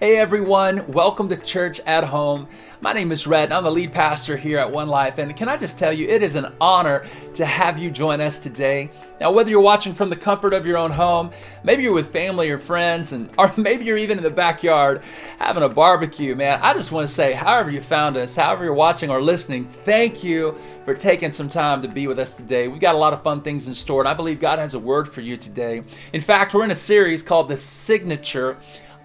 Hey everyone, welcome to Church at Home. My name is Rhett, I'm the lead pastor here at One Life, and can I just tell you, it is an honor to have you join us today. Now, whether you're watching from the comfort of your own home, maybe you're with family or friends, and or maybe you're even in the backyard having a barbecue, man, I just want to say, however you found us, however you're watching or listening, thank you for taking some time to be with us today. We've got a lot of fun things in store, and I believe God has a word for you today. In fact, we're in a series called The Signature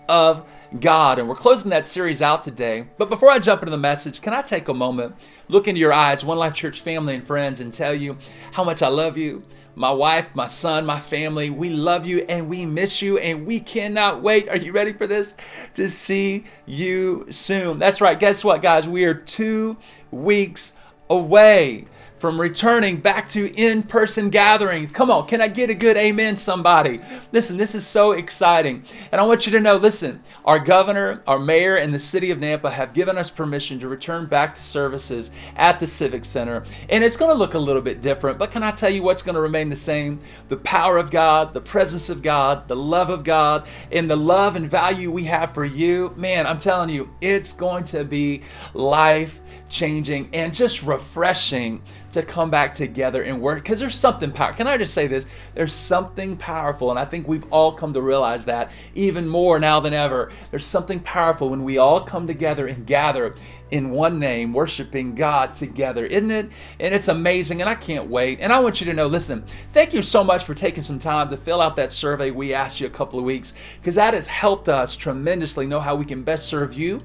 of God. And we're closing that series out today. But before I jump into the message, can I take a moment, look into your eyes, One Life Church family and friends, and tell you how much I love you? My wife, my son, my family, we love you and we miss you and we cannot wait. Are you ready for this? To see you soon. That's right. Guess what, guys? We are two weeks away from returning back to in person gatherings. Come on, can I get a good amen, somebody? Listen, this is so exciting. And I want you to know listen, our governor, our mayor, and the city of Nampa have given us permission to return back to services at the Civic Center. And it's going to look a little bit different, but can I tell you what's going to remain the same? The power of God, the presence of God, the love of God, and the love and value we have for you. Man, I'm telling you, it's going to be life changing and just refreshing to come back together and work because there's something powerful. Can I just say this? There's something powerful, and I think we've all come to realize that even more now than ever. There's something powerful when we all come together and gather in one name, worshiping God together, isn't it? And it's amazing, and I can't wait. And I want you to know listen, thank you so much for taking some time to fill out that survey we asked you a couple of weeks because that has helped us tremendously know how we can best serve you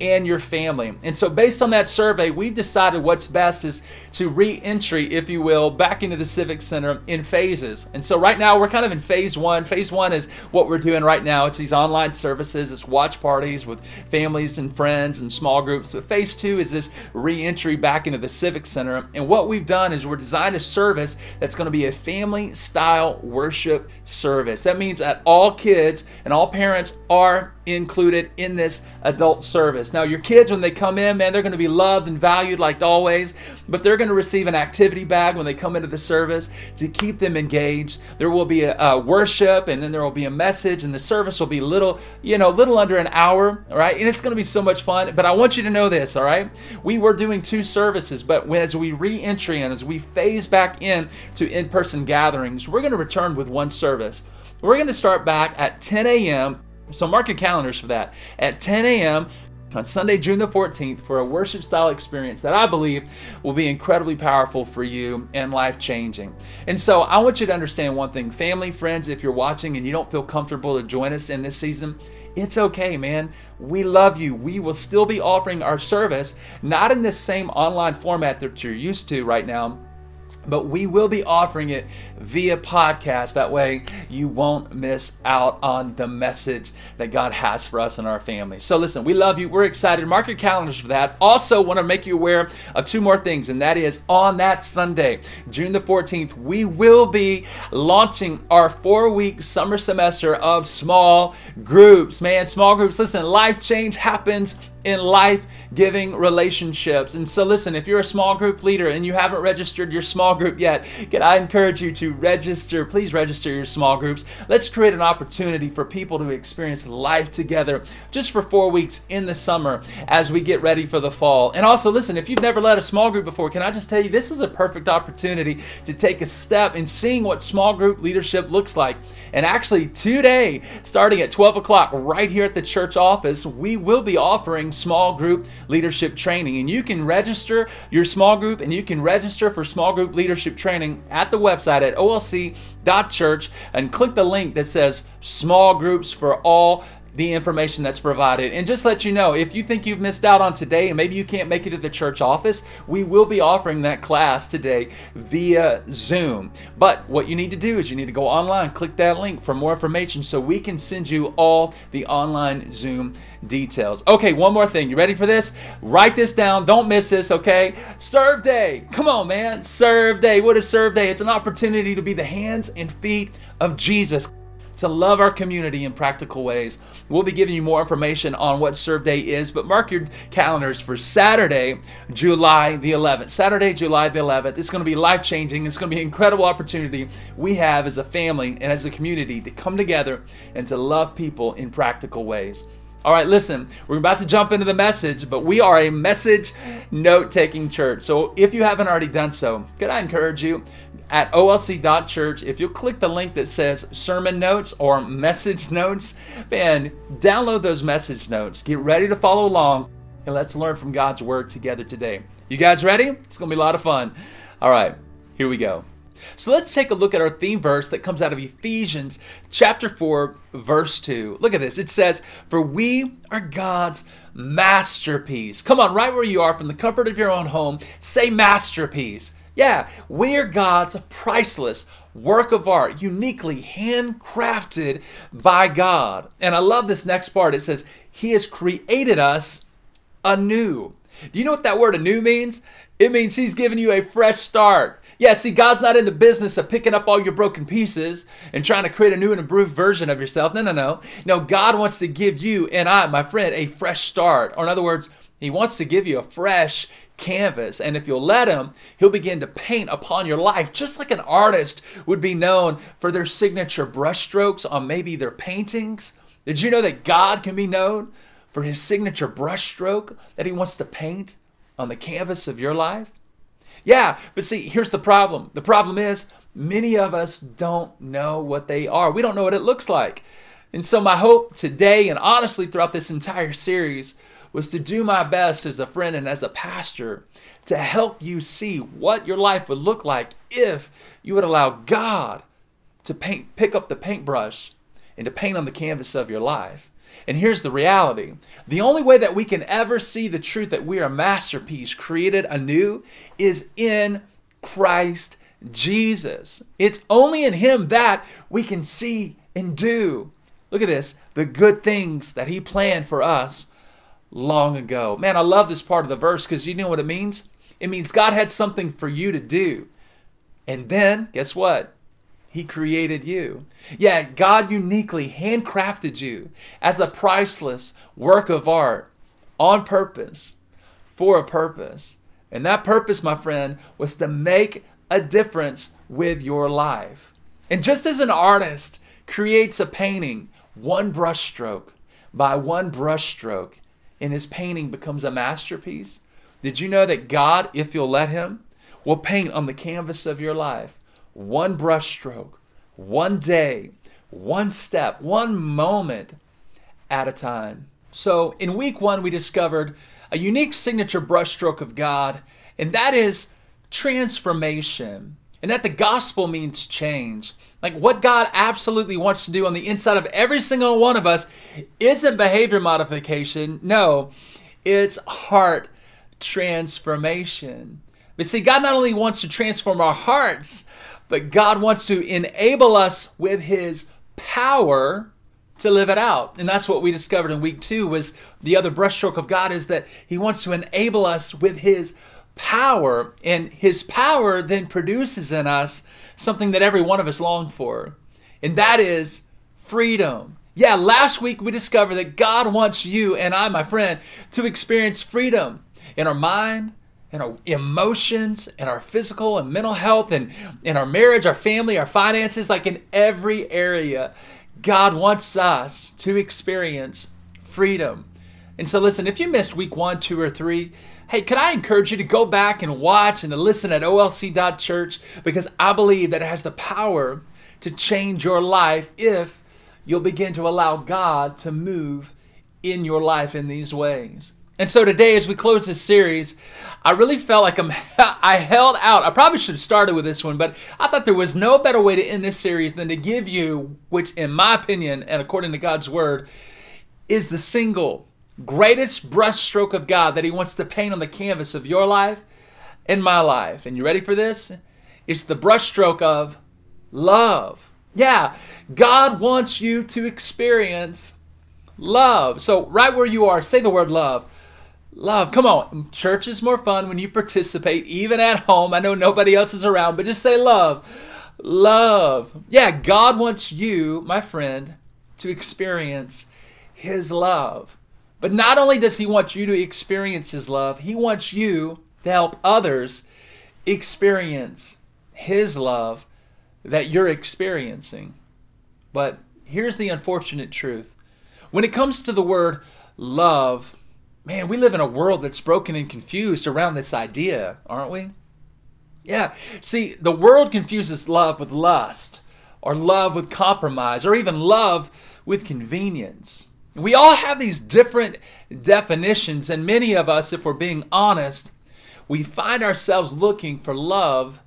and your family. And so, based on that survey, we've decided what's best is to re entry, if you will, back into the Civic Center in phases. And so, right now, we're kind of in phase one. Phase one is what we're doing right now it's these online services, it's watch parties with families and friends and small groups. But phase two is this re entry back into the Civic Center. And what we've done is we're designed a service that's going to be a family style worship service. That means that all kids and all parents are included in this adult service. Now, your kids, when they come in, man, they're going to be loved and valued like always, but they're going to receive an activity bag when they come into the service to keep them engaged. There will be a, a worship, and then there will be a message, and the service will be little, you know, little under an hour, all right? And it's going to be so much fun. But I want you to know this, all right? We were doing two services, but when, as we re-entry and as we phase back in to in-person gatherings, we're going to return with one service. We're going to start back at 10 a.m. So mark your calendars for that. At 10 a.m., on Sunday, June the 14th, for a worship style experience that I believe will be incredibly powerful for you and life changing. And so I want you to understand one thing family, friends, if you're watching and you don't feel comfortable to join us in this season, it's okay, man. We love you. We will still be offering our service, not in this same online format that you're used to right now but we will be offering it via podcast. That way, you won't miss out on the message that God has for us and our family. So, listen, we love you. We're excited. Mark your calendars for that. Also, want to make you aware of two more things, and that is on that Sunday, June the 14th, we will be launching our four week summer semester of small groups. Man, small groups, listen, life change happens in life giving relationships. And so, listen, if you're a small group leader and you haven't registered your small group yet, can I encourage you to register? Please register your small groups. Let's create an opportunity for people to experience life together just for four weeks in the summer as we get ready for the fall. And also, listen, if you've never led a small group before, can I just tell you this is a perfect opportunity to take a step in seeing what small group leadership looks like. And actually, today, starting at 12 o'clock, right here at the church office, we will be offering small group leadership training. And you can register your small group and you can register for small group leadership training at the website at olc.church and click the link that says small groups for all the information that's provided. And just let you know, if you think you've missed out on today and maybe you can't make it to the church office, we will be offering that class today via Zoom. But what you need to do is you need to go online, click that link for more information so we can send you all the online Zoom details. Okay, one more thing. You ready for this? Write this down. Don't miss this, okay? Serve Day. Come on, man. Serve Day. What is Serve Day? It's an opportunity to be the hands and feet of Jesus to love our community in practical ways. We'll be giving you more information on what Serve Day is, but mark your calendars for Saturday, July the 11th. Saturday, July the 11th. It's going to be life changing. It's going to be an incredible opportunity we have as a family and as a community to come together and to love people in practical ways. All right, listen, we're about to jump into the message, but we are a message note taking church. So if you haven't already done so, could I encourage you at olc.church, if you'll click the link that says sermon notes or message notes, man, download those message notes. Get ready to follow along and let's learn from God's word together today. You guys ready? It's going to be a lot of fun. All right, here we go. So let's take a look at our theme verse that comes out of Ephesians chapter 4, verse 2. Look at this. It says, For we are God's masterpiece. Come on, right where you are, from the comfort of your own home, say masterpiece. Yeah, we're God's priceless work of art, uniquely handcrafted by God. And I love this next part. It says, He has created us anew. Do you know what that word anew means? It means He's given you a fresh start. Yeah, see, God's not in the business of picking up all your broken pieces and trying to create a new and improved version of yourself. No, no, no. No, God wants to give you and I, my friend, a fresh start. Or in other words, He wants to give you a fresh canvas. And if you'll let Him, He'll begin to paint upon your life, just like an artist would be known for their signature brushstrokes on maybe their paintings. Did you know that God can be known for His signature brushstroke that He wants to paint on the canvas of your life? Yeah, but see, here's the problem. The problem is many of us don't know what they are. We don't know what it looks like. And so, my hope today, and honestly throughout this entire series, was to do my best as a friend and as a pastor to help you see what your life would look like if you would allow God to paint, pick up the paintbrush and to paint on the canvas of your life. And here's the reality the only way that we can ever see the truth that we are a masterpiece created anew is in Christ Jesus. It's only in Him that we can see and do. Look at this the good things that He planned for us long ago. Man, I love this part of the verse because you know what it means? It means God had something for you to do. And then, guess what? He created you. Yeah, God uniquely handcrafted you as a priceless work of art on purpose, for a purpose. And that purpose, my friend, was to make a difference with your life. And just as an artist creates a painting one brushstroke by one brushstroke, and his painting becomes a masterpiece, did you know that God, if you'll let him, will paint on the canvas of your life one brushstroke, one day, one step, one moment at a time. So, in week one, we discovered a unique signature brushstroke of God, and that is transformation. And that the gospel means change. Like what God absolutely wants to do on the inside of every single one of us isn't behavior modification. No, it's heart transformation. But see, God not only wants to transform our hearts, but God wants to enable us with his power to live it out. And that's what we discovered in week 2 was the other brushstroke of God is that he wants to enable us with his power and his power then produces in us something that every one of us long for. And that is freedom. Yeah, last week we discovered that God wants you and I, my friend, to experience freedom in our mind, in our emotions, and our physical and mental health, and in our marriage, our family, our finances, like in every area, God wants us to experience freedom. And so, listen, if you missed week one, two, or three, hey, could I encourage you to go back and watch and to listen at olc.church because I believe that it has the power to change your life if you'll begin to allow God to move in your life in these ways. And so today, as we close this series, I really felt like I'm, I held out. I probably should have started with this one, but I thought there was no better way to end this series than to give you, which, in my opinion, and according to God's word, is the single greatest brushstroke of God that He wants to paint on the canvas of your life and my life. And you ready for this? It's the brushstroke of love. Yeah, God wants you to experience love. So, right where you are, say the word love. Love. Come on. Church is more fun when you participate, even at home. I know nobody else is around, but just say love. Love. Yeah, God wants you, my friend, to experience His love. But not only does He want you to experience His love, He wants you to help others experience His love that you're experiencing. But here's the unfortunate truth when it comes to the word love, man, we live in a world that's broken and confused around this idea, aren't we? Yeah. See, the world confuses love with lust, or love with compromise, or even love with convenience. We all have these different definitions, and many of us, if we're being honest, we find ourselves looking for love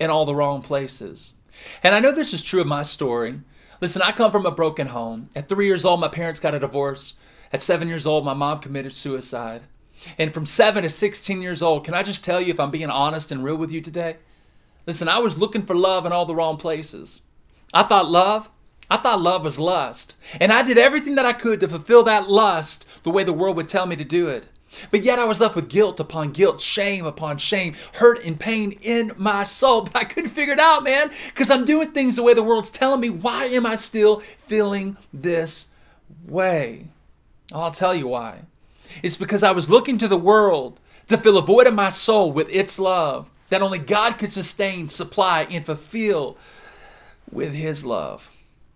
in all the wrong places. And I know this is true of my story. Listen, I come from a broken home. At three years old, my parents got a divorce. At seven years old, my mom committed suicide. And from seven to 16 years old, can I just tell you, if I'm being honest and real with you today? Listen, I was looking for love in all the wrong places. I thought love, I thought love was lust. And I did everything that I could to fulfill that lust the way the world would tell me to do it. But yet I was left with guilt upon guilt, shame upon shame, hurt and pain in my soul. But I couldn't figure it out, man, because I'm doing things the way the world's telling me. Why am I still feeling this way? I'll tell you why. It's because I was looking to the world to fill a void in my soul with its love that only God could sustain, supply, and fulfill with His love.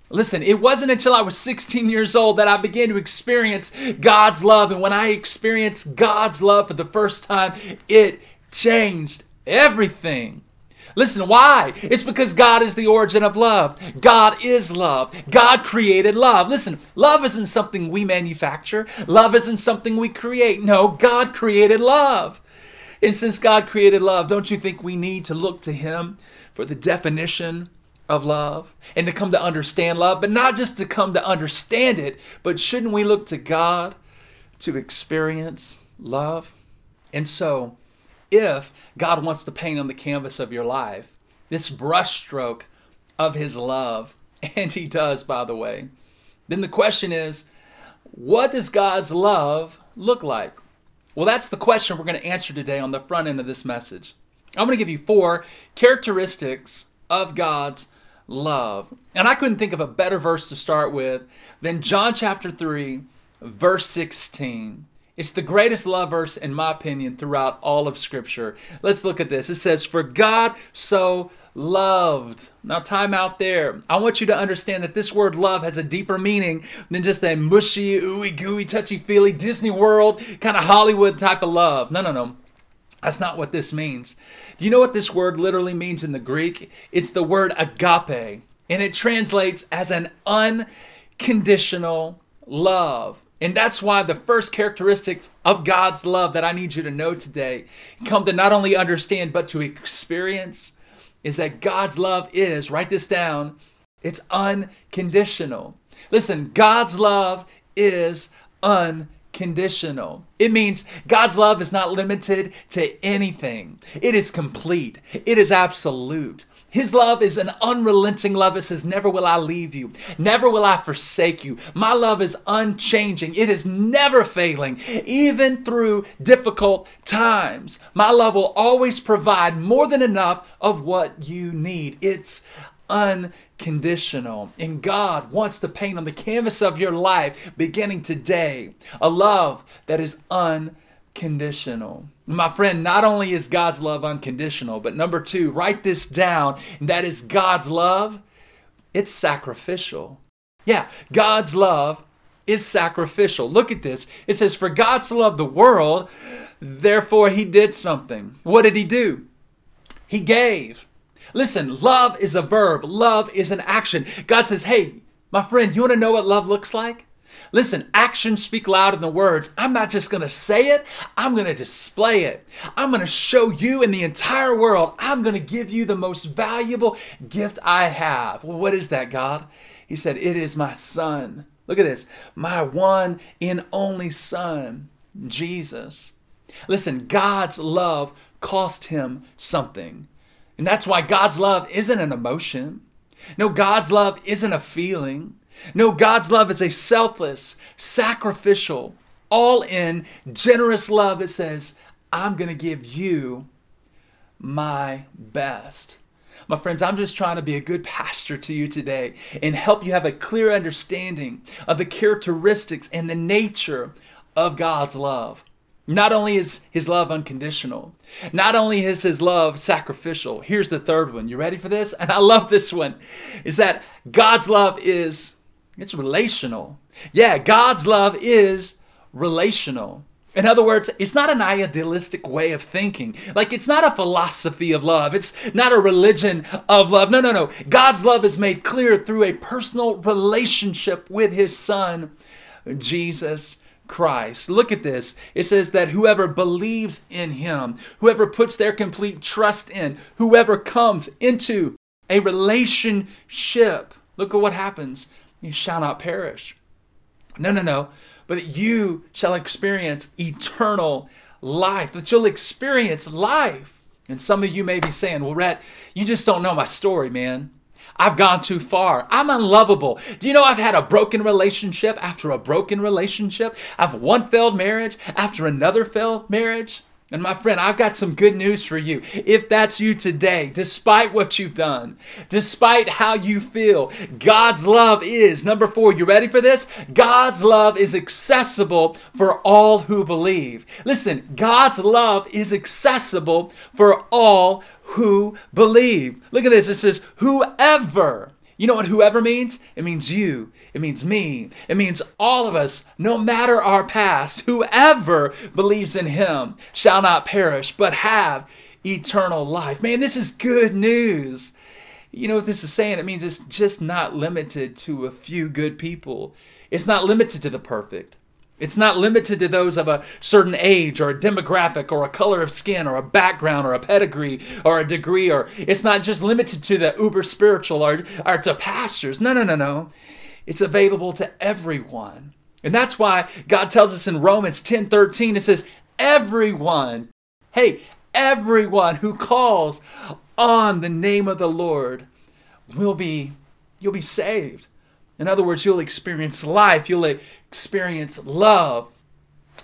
Listen, it wasn't until I was 16 years old that I began to experience God's love. And when I experienced God's love for the first time, it changed everything. Listen, why? It's because God is the origin of love. God is love. God created love. Listen, love isn't something we manufacture, love isn't something we create. No, God created love. And since God created love, don't you think we need to look to Him for the definition of love and to come to understand love, but not just to come to understand it, but shouldn't we look to God to experience love? And so, if God wants to paint on the canvas of your life this brushstroke of His love, and He does, by the way, then the question is, what does God's love look like? Well, that's the question we're going to answer today on the front end of this message. I'm going to give you four characteristics of God's love. And I couldn't think of a better verse to start with than John chapter 3, verse 16. It's the greatest love verse, in my opinion, throughout all of Scripture. Let's look at this. It says, For God so loved. Now, time out there. I want you to understand that this word love has a deeper meaning than just a mushy, ooey gooey, touchy feely Disney World kind of Hollywood type of love. No, no, no. That's not what this means. Do you know what this word literally means in the Greek? It's the word agape, and it translates as an unconditional love. And that's why the first characteristics of God's love that I need you to know today come to not only understand but to experience is that God's love is, write this down, it's unconditional. Listen, God's love is unconditional. It means God's love is not limited to anything, it is complete, it is absolute. His love is an unrelenting love. It says, Never will I leave you. Never will I forsake you. My love is unchanging. It is never failing, even through difficult times. My love will always provide more than enough of what you need. It's unconditional. And God wants to paint on the canvas of your life, beginning today, a love that is unconditional. My friend, not only is God's love unconditional, but number two, write this down, that is God's love, it's sacrificial. Yeah, God's love is sacrificial. Look at this. It says, For God so loved the world, therefore he did something. What did he do? He gave. Listen, love is a verb, love is an action. God says, hey, my friend, you want to know what love looks like? Listen, actions speak louder than words. I'm not just going to say it, I'm going to display it. I'm going to show you in the entire world. I'm going to give you the most valuable gift I have. Well, what is that, God? He said, It is my son. Look at this. My one and only Son, Jesus. Listen, God's love cost him something. And that's why God's love isn't an emotion. No, God's love isn't a feeling. No, God's love is a selfless, sacrificial, all in, generous love that says, I'm going to give you my best. My friends, I'm just trying to be a good pastor to you today and help you have a clear understanding of the characteristics and the nature of God's love. Not only is his love unconditional, not only is his love sacrificial. Here's the third one. You ready for this? And I love this one. Is that God's love is it's relational. Yeah, God's love is relational. In other words, it's not an idealistic way of thinking. Like, it's not a philosophy of love. It's not a religion of love. No, no, no. God's love is made clear through a personal relationship with His Son, Jesus Christ. Look at this. It says that whoever believes in Him, whoever puts their complete trust in, whoever comes into a relationship, look at what happens. You shall not perish. No, no, no but that you shall experience eternal life, that you'll experience life. And some of you may be saying, Well, Rhett, you just don't know my story, man. I've gone too far. I'm unlovable. Do you know I've had a broken relationship after a broken relationship? I've one failed marriage after another failed marriage. And my friend, I've got some good news for you. If that's you today, despite what you've done, despite how you feel, God's love is number four. You ready for this? God's love is accessible for all who believe. Listen, God's love is accessible for all who believe. Look at this. It says, whoever. You know what whoever means? It means you. It means me. It means all of us, no matter our past. Whoever believes in him shall not perish, but have eternal life. Man, this is good news. You know what this is saying? It means it's just not limited to a few good people, it's not limited to the perfect. It's not limited to those of a certain age or a demographic or a color of skin or a background or a pedigree or a degree or it's not just limited to the uber spiritual or, or to pastors. No, no, no, no. It's available to everyone. And that's why God tells us in Romans 10 13, it says, everyone, hey, everyone who calls on the name of the Lord will be, you'll be saved. In other words, you'll experience life, you'll experience love.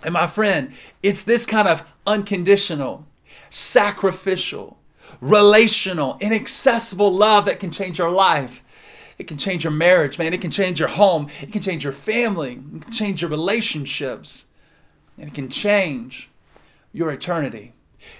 And my friend, it's this kind of unconditional, sacrificial, relational, inaccessible love that can change your life. It can change your marriage, man. It can change your home. It can change your family. It can change your relationships. And it can change your eternity.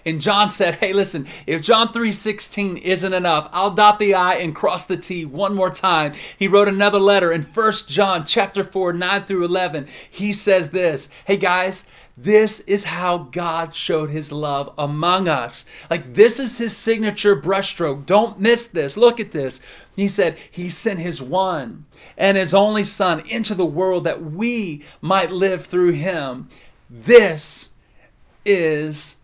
And John said, "Hey, listen, if John 3:16 isn't enough, I'll dot the i and cross the t one more time." He wrote another letter in 1 John chapter 4, 9 through 11. He says this, "Hey guys, this is how God showed his love among us. Like, this is his signature brushstroke. Don't miss this. Look at this. He said, He sent his one and his only Son into the world that we might live through him. This is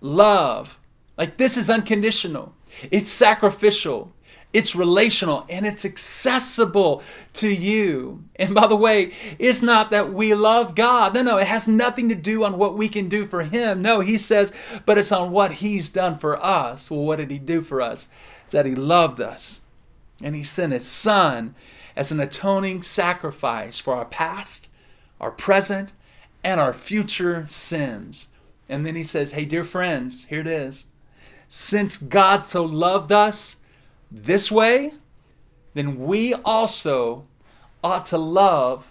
love. Like this is unconditional, it's sacrificial, it's relational, and it's accessible to you. And by the way, it's not that we love God. No, no, it has nothing to do on what we can do for Him. No, He says, but it's on what He's done for us. Well, what did He do for us? It's that He loved us and He sent His Son as an atoning sacrifice for our past, our present, and our future sins. And then he says, Hey, dear friends, here it is. Since God so loved us this way, then we also ought to love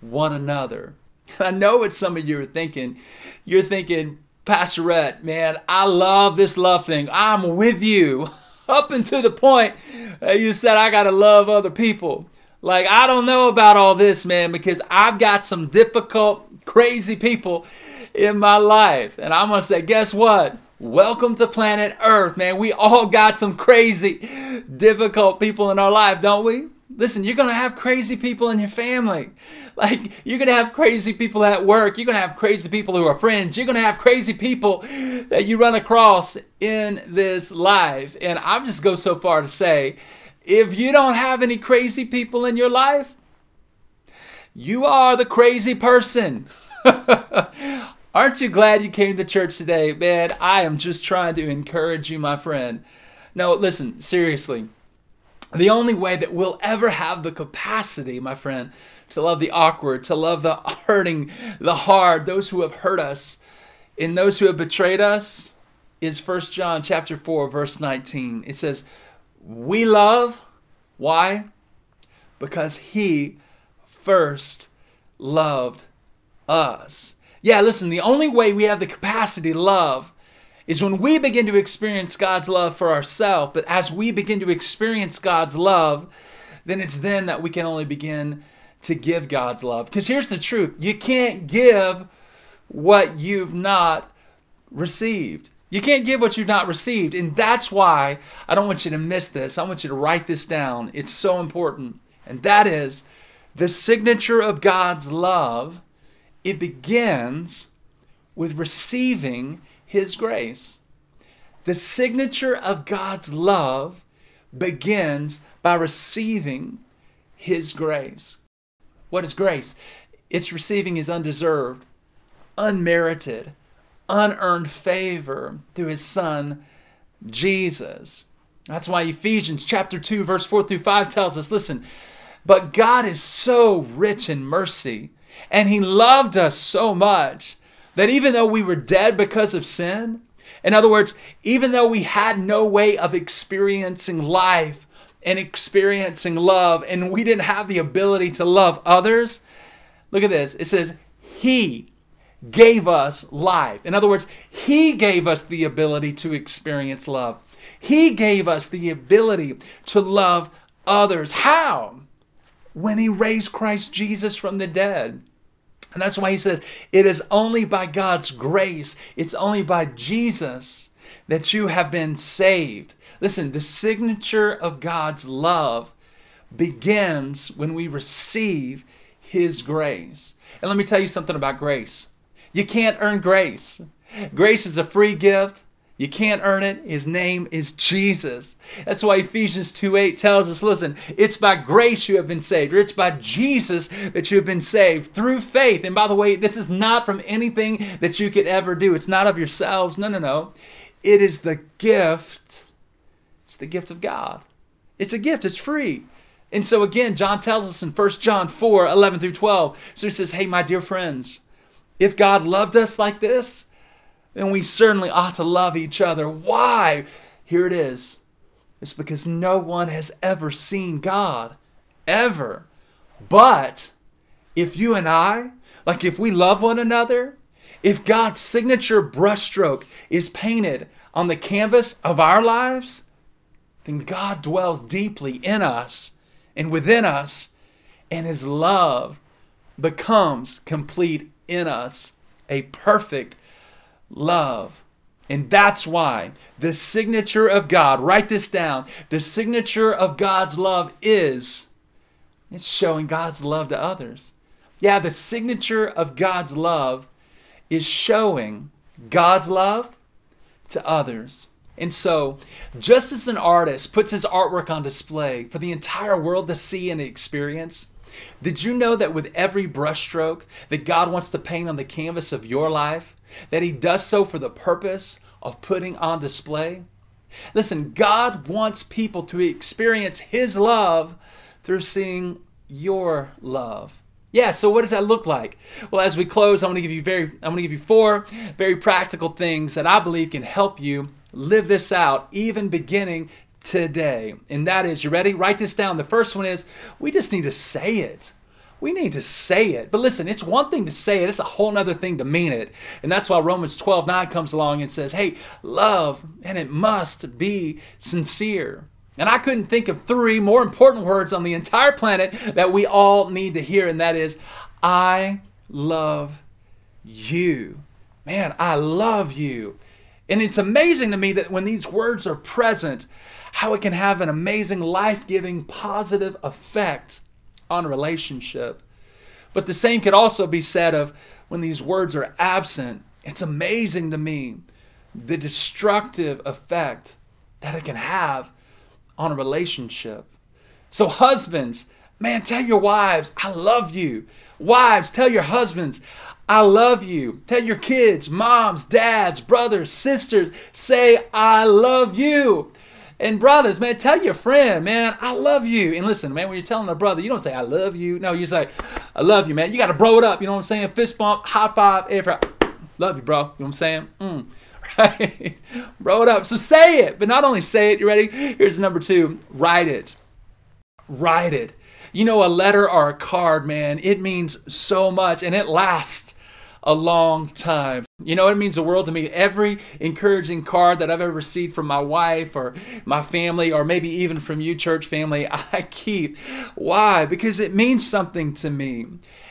one another. I know what some of you are thinking. You're thinking, Pastor Rhett, man, I love this love thing. I'm with you up until the point you said I got to love other people. Like, I don't know about all this, man, because I've got some difficult, crazy people in my life. And I'm going to say, guess what? Welcome to planet Earth, man. We all got some crazy, difficult people in our life, don't we? Listen, you're going to have crazy people in your family. Like, you're going to have crazy people at work. You're going to have crazy people who are friends. You're going to have crazy people that you run across in this life. And I will just go so far to say if you don't have any crazy people in your life, you are the crazy person. Aren't you glad you came to church today? Man, I am just trying to encourage you, my friend. No, listen, seriously. The only way that we'll ever have the capacity, my friend, to love the awkward, to love the hurting, the hard, those who have hurt us, and those who have betrayed us, is First John chapter 4 verse 19. It says, "We love why? Because he first loved us." Yeah, listen, the only way we have the capacity to love is when we begin to experience God's love for ourselves. But as we begin to experience God's love, then it's then that we can only begin to give God's love. Because here's the truth you can't give what you've not received. You can't give what you've not received. And that's why I don't want you to miss this. I want you to write this down. It's so important. And that is the signature of God's love. It begins with receiving His grace. The signature of God's love begins by receiving His grace. What is grace? It's receiving His undeserved, unmerited, unearned favor through his son, Jesus. That's why Ephesians chapter 2 verse 4 through 5 tells us, listen, but God is so rich in mercy and he loved us so much that even though we were dead because of sin, in other words, even though we had no way of experiencing life and experiencing love and we didn't have the ability to love others, look at this. It says, He gave us life. In other words, He gave us the ability to experience love. He gave us the ability to love others. How? When He raised Christ Jesus from the dead. And that's why He says, it is only by God's grace, it's only by Jesus that you have been saved. Listen, the signature of God's love begins when we receive His grace. And let me tell you something about grace. You can't earn grace. Grace is a free gift. You can't earn it. His name is Jesus. That's why Ephesians 2 8 tells us listen, it's by grace you have been saved, or it's by Jesus that you have been saved through faith. And by the way, this is not from anything that you could ever do, it's not of yourselves. No, no, no. It is the gift. It's the gift of God. It's a gift, it's free. And so again, John tells us in 1 John 4 11 through 12. So he says, Hey, my dear friends, if God loved us like this, then we certainly ought to love each other. Why? Here it is. It's because no one has ever seen God, ever. But if you and I, like if we love one another, if God's signature brushstroke is painted on the canvas of our lives, then God dwells deeply in us and within us, and His love becomes complete in us a perfect love. And that's why the signature of God, write this down, the signature of God's love is it's showing God's love to others. Yeah, the signature of God's love is showing God's love to others. And so, just as an artist puts his artwork on display for the entire world to see and experience, did you know that with every brushstroke that God wants to paint on the canvas of your life, that He does so for the purpose of putting on display? Listen, God wants people to experience His love through seeing your love. Yeah, so what does that look like? Well, as we close, I want to give you very I want to give you four very practical things that I believe can help you live this out even beginning today. And that is, you ready? Write this down. The first one is we just need to say it. We need to say it. But listen, it's one thing to say it, it's a whole other thing to mean it. And that's why Romans 12 9 comes along and says, hey, love, and it must be sincere. And I couldn't think of three more important words on the entire planet that we all need to hear, and that is, I love you. Man, I love you. And it's amazing to me that when these words are present, how it can have an amazing, life giving, positive effect on a relationship. But the same could also be said of when these words are absent. It's amazing to me the destructive effect that it can have on a relationship. So, husbands, Man, tell your wives, I love you. Wives, tell your husbands, I love you. Tell your kids, moms, dads, brothers, sisters, say, I love you. And brothers, man, tell your friend, man, I love you. And listen, man, when you're telling a brother, you don't say, I love you. No, you say, I love you, man. You got to bro it up. You know what I'm saying? Fist bump, high five, every, love you, bro. You know what I'm saying? Mm. Right? bro it up. So say it. But not only say it, you ready? Here's number two write it. Write it. You know, a letter or a card, man, it means so much and it lasts a long time. You know, it means the world to me. Every encouraging card that I've ever received from my wife or my family, or maybe even from you, church family, I keep. Why? Because it means something to me.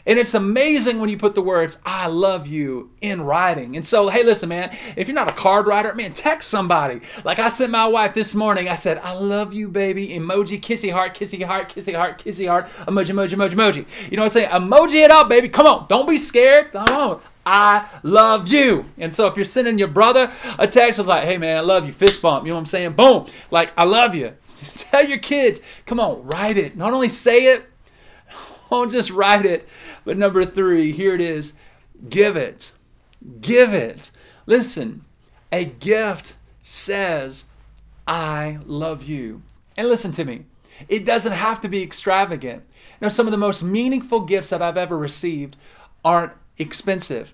And it's amazing when you put the words, I love you in writing. And so, hey, listen, man, if you're not a card writer, man, text somebody. Like I sent my wife this morning, I said, I love you, baby. Emoji, kissy heart, kissy heart, kissy heart, kissy heart, emoji, emoji, emoji, emoji. You know what I'm saying? Emoji it up, baby. Come on. Don't be scared. Come on. I love you. And so if you're sending your brother a text of like, hey man, I love you, fist bump, you know what I'm saying? Boom. Like, I love you. Tell your kids, come on, write it. Not only say it, don't just write it, but number three, here it is give it. Give it. Listen, a gift says, I love you. And listen to me, it doesn't have to be extravagant. You some of the most meaningful gifts that I've ever received aren't expensive.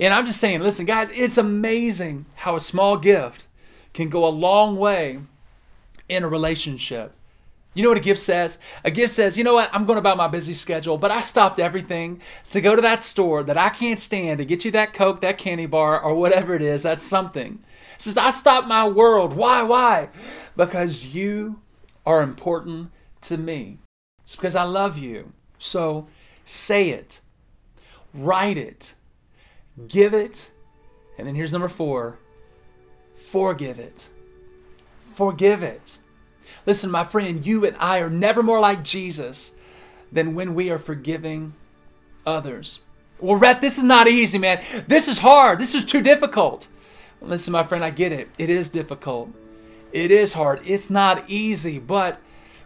And I'm just saying, listen, guys, it's amazing how a small gift can go a long way in a relationship. You know what a gift says? A gift says, you know what, I'm going about my busy schedule, but I stopped everything to go to that store that I can't stand to get you that Coke, that candy bar, or whatever it is. That's something. It says, I stopped my world. Why? Why? Because you are important to me. It's because I love you. So say it, write it, give it, and then here's number four forgive it. Forgive it. Listen, my friend, you and I are never more like Jesus than when we are forgiving others. Well, Rhett, this is not easy, man. This is hard. This is too difficult. Listen, my friend, I get it. It is difficult. It is hard. It's not easy, but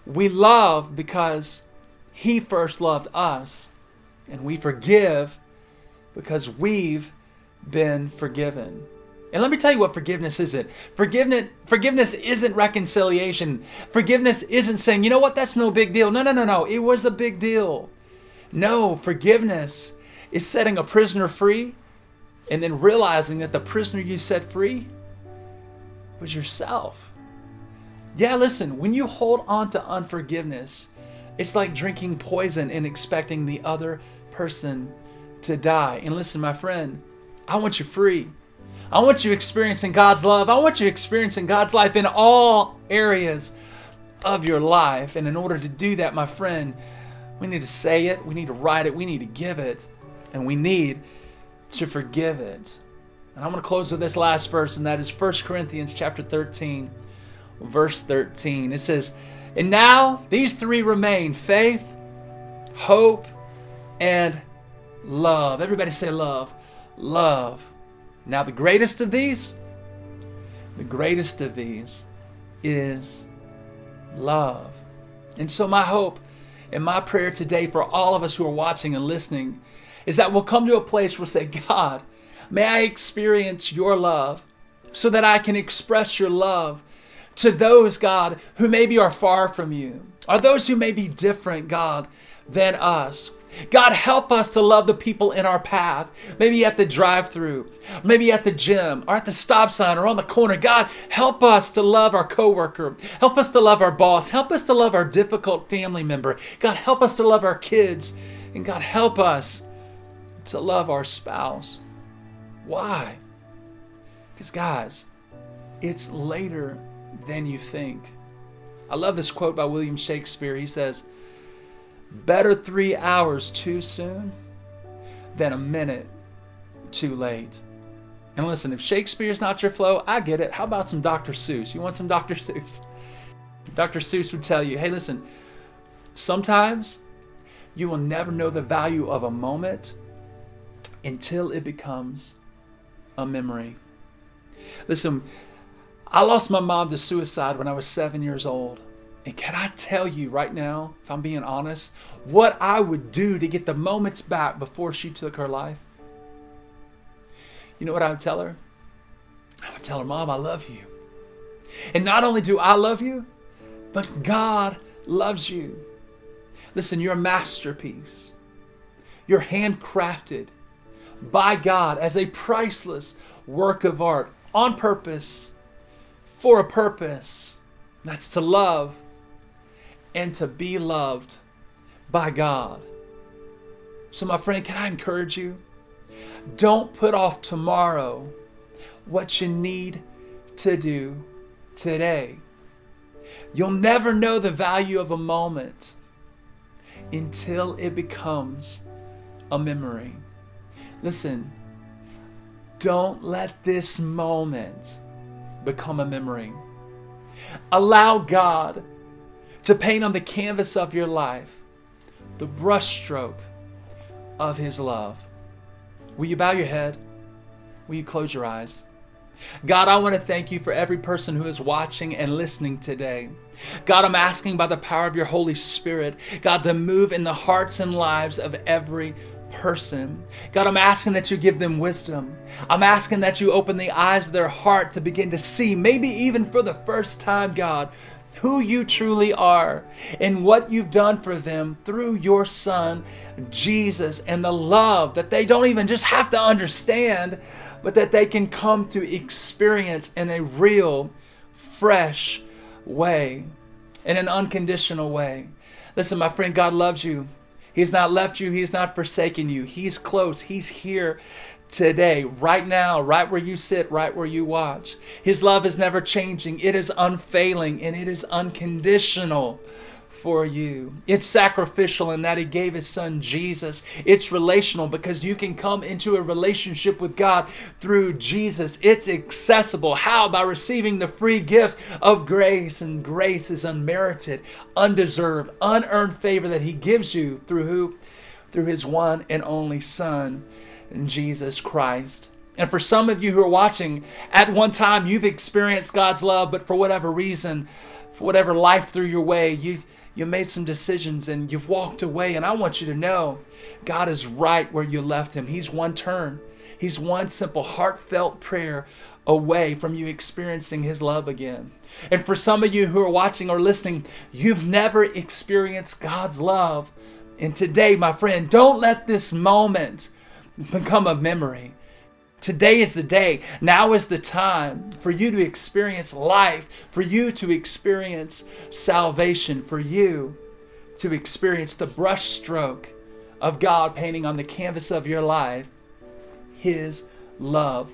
we love because He first loved us, and we forgive because we've been forgiven. And let me tell you what forgiveness isn't. Forgiveness, forgiveness isn't reconciliation. Forgiveness isn't saying, you know what, that's no big deal. No, no, no, no. It was a big deal. No, forgiveness is setting a prisoner free and then realizing that the prisoner you set free was yourself. Yeah, listen, when you hold on to unforgiveness, it's like drinking poison and expecting the other person to die. And listen, my friend, I want you free. I want you experiencing God's love. I want you experiencing God's life in all areas of your life. And in order to do that, my friend, we need to say it, we need to write it, we need to give it, and we need to forgive it. And I'm going to close with this last verse, and that is 1 Corinthians chapter 13, verse 13. It says, And now these three remain faith, hope, and love. Everybody say love. Love. Now, the greatest of these, the greatest of these is love. And so, my hope and my prayer today for all of us who are watching and listening is that we'll come to a place where we say, God, may I experience your love so that I can express your love to those, God, who maybe are far from you, or those who may be different, God, than us. God, help us to love the people in our path. Maybe at the drive through, maybe at the gym, or at the stop sign, or on the corner. God, help us to love our coworker. Help us to love our boss. Help us to love our difficult family member. God, help us to love our kids. And God, help us to love our spouse. Why? Because, guys, it's later than you think. I love this quote by William Shakespeare. He says, Better three hours too soon than a minute too late. And listen, if Shakespeare's not your flow, I get it. How about some Dr. Seuss? You want some Dr. Seuss? Dr. Seuss would tell you hey, listen, sometimes you will never know the value of a moment until it becomes a memory. Listen, I lost my mom to suicide when I was seven years old. And can I tell you right now, if I'm being honest, what I would do to get the moments back before she took her life? You know what I would tell her? I would tell her, Mom, I love you. And not only do I love you, but God loves you. Listen, you're a masterpiece. You're handcrafted by God as a priceless work of art on purpose, for a purpose. That's to love and to be loved by God. So, my friend, can I encourage you? Don't put off tomorrow what you need to do today. You'll never know the value of a moment until it becomes a memory. Listen, don't let this moment become a memory. Allow God to paint on the canvas of your life the brushstroke of His love. Will you bow your head? Will you close your eyes? God, I want to thank you for every person who is watching and listening today. God, I'm asking by the power of your Holy Spirit, God, to move in the hearts and lives of every person. God, I'm asking that you give them wisdom. I'm asking that you open the eyes of their heart to begin to see, maybe even for the first time, God, who you truly are and what you've done for them through your Son, Jesus, and the love that they don't even just have to understand, but that they can come to experience in a real, fresh way, in an unconditional way. Listen, my friend, God loves you. He's not left you, He's not forsaken you. He's close, He's here today, right now, right where you sit, right where you watch. His love is never changing, it is unfailing, and it is unconditional for you. It's sacrificial in that He gave His Son Jesus. It's relational because you can come into a relationship with God through Jesus. It's accessible. How? By receiving the free gift of grace, and grace is unmerited, undeserved, unearned favor that He gives you through who? Through His one and only Son, Jesus Christ. And for some of you who are watching, at one time you've experienced God's love, but for whatever reason, for whatever life threw your way, you you made some decisions and you've walked away. And I want you to know God is right where you left Him. He's one turn, He's one simple, heartfelt prayer away from you experiencing His love again. And for some of you who are watching or listening, you've never experienced God's love. And today, my friend, don't let this moment become a memory. Today is the day. Now is the time for you to experience life, for you to experience salvation, for you to experience the brushstroke of God painting on the canvas of your life His love.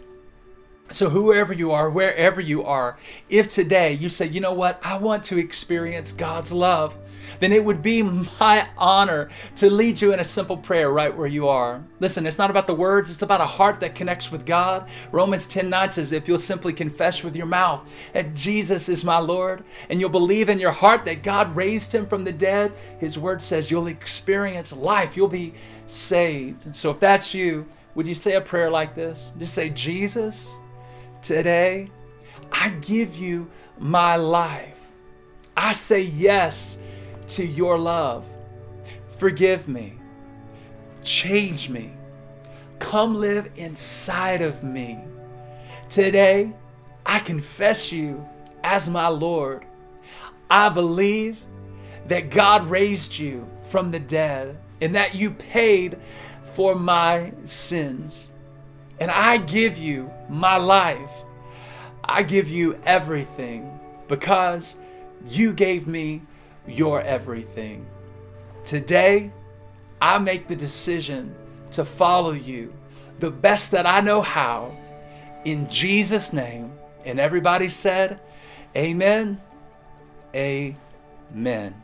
So, whoever you are, wherever you are, if today you say, you know what, I want to experience God's love, then it would be my honor to lead you in a simple prayer right where you are. Listen, it's not about the words, it's about a heart that connects with God. Romans 10 9 says, If you'll simply confess with your mouth that Jesus is my Lord, and you'll believe in your heart that God raised him from the dead, his word says you'll experience life, you'll be saved. So if that's you, would you say a prayer like this? Just say, Jesus, today I give you my life. I say yes to your love. Forgive me. Change me. Come live inside of me. Today, I confess you as my Lord. I believe that God raised you from the dead and that you paid for my sins. And I give you my life. I give you everything because you gave me your everything. Today, I make the decision to follow you the best that I know how. In Jesus' name. And everybody said, Amen. Amen.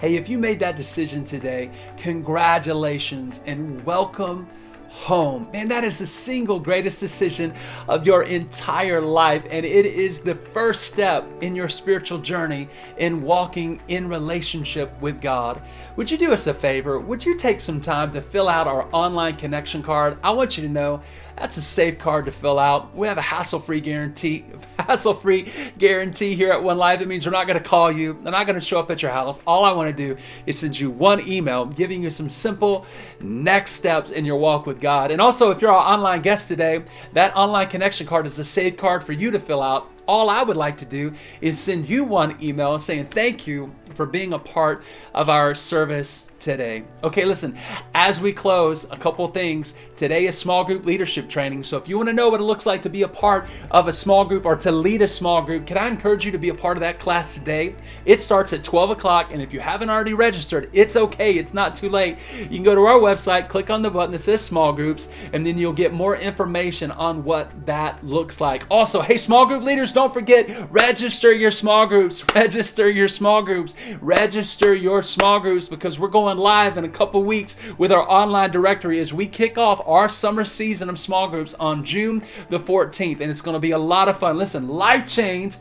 Hey, if you made that decision today, congratulations and welcome home. Man, that is the single greatest decision of your entire life, and it is the first step in your spiritual journey in walking in relationship with God. Would you do us a favor? Would you take some time to fill out our online connection card? I want you to know That's a safe card to fill out. We have a hassle-free guarantee, hassle-free guarantee here at One Life. That means we're not going to call you. They're not going to show up at your house. All I want to do is send you one email giving you some simple next steps in your walk with God. And also, if you're our online guest today, that online connection card is a safe card for you to fill out all I would like to do is send you one email saying thank you for being a part of our service today. Okay, listen, as we close, a couple things. Today is small group leadership training. So if you want to know what it looks like to be a part of a small group or to lead a small group, can I encourage you to be a part of that class today? It starts at 12 o'clock, and if you haven't already registered, it's okay. It's not too late. You can go to our website, click on the button that says small groups, and then you'll get more information on what that looks like. Also, hey, small group leaders, don't forget, register your small groups. Register your small groups. Register your small groups because we're going live in a couple weeks with our online directory as we kick off our summer season of small groups on June the 14th. And it's going to be a lot of fun. Listen, life change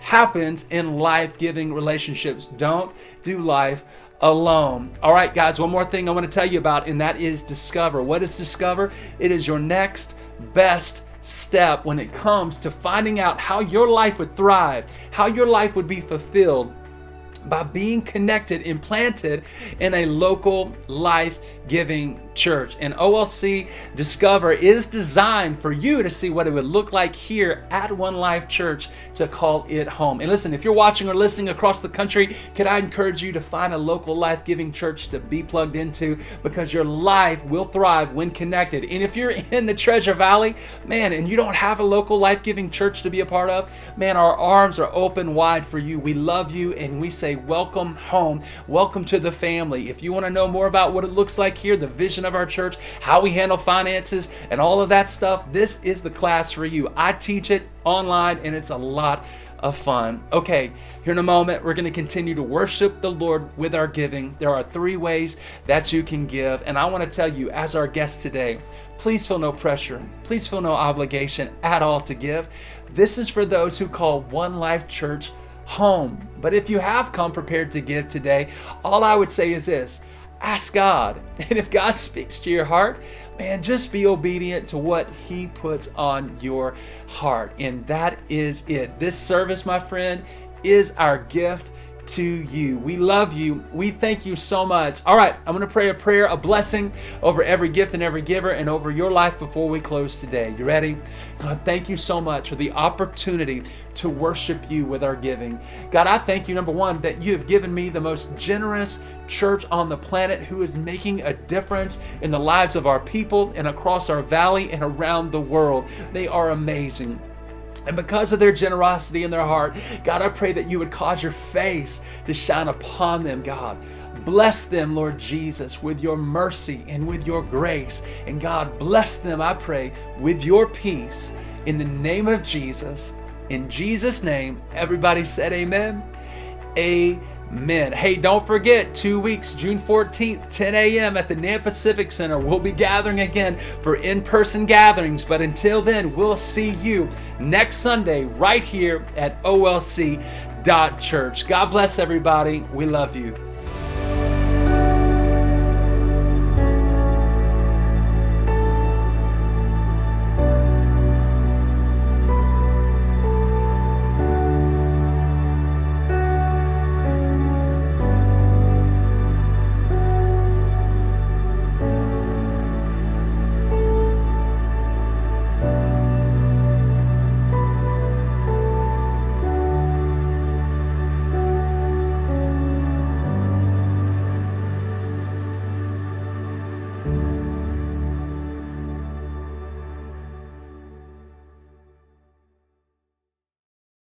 happens in life giving relationships. Don't do life alone. All right, guys, one more thing I want to tell you about, and that is Discover. What is Discover? It is your next best step when it comes to finding out how your life would thrive, how your life would be fulfilled by being connected, implanted in a local life giving church. And OLC Discover is designed for you to see what it would look like here at One Life Church to call it home. And listen, if you're watching or listening across the country, could I encourage you to find a local life giving church to be plugged into because your life will thrive when connected. And if you're in the Treasure Valley, man, and you don't have a local life giving church to be a part of, man, our arms are open wide for you. We love you and we say, Welcome home. Welcome to the family. If you want to know more about what it looks like here, the vision of our church, how we handle finances, and all of that stuff, this is the class for you. I teach it online and it's a lot of fun. Okay, here in a moment, we're going to continue to worship the Lord with our giving. There are three ways that you can give. And I want to tell you, as our guest today, please feel no pressure. Please feel no obligation at all to give. This is for those who call One Life Church home. But if you have come prepared to give today, all I would say is this ask God. And if God speaks to your heart, man, just be obedient to what He puts on your heart. And that is it. This service, my friend, is our gift to you. We love you. We thank you so much. All right, I'm going to pray a prayer, a blessing over every gift and every giver and over your life before we close today. You ready? God, thank you so much for the opportunity to worship you with our giving. God, I thank you, number one, that you have given me the most generous church on the planet who is making a difference in the lives of our people and across our valley and around the world. They are amazing. And because of their generosity in their heart, God, I pray that you would cause your face to shine upon them, God. Bless them, Lord Jesus, with your mercy and with your grace. And God, bless them, I pray, with your peace. In the name of Jesus, in Jesus' name, everybody said amen. Amen. Men. Hey, don't forget, two weeks, June 14th, 10 a.m. at the Nampa Civic Center. We'll be gathering again for in person gatherings. But until then, we'll see you next Sunday right here at OLC.church. God bless everybody. We love you.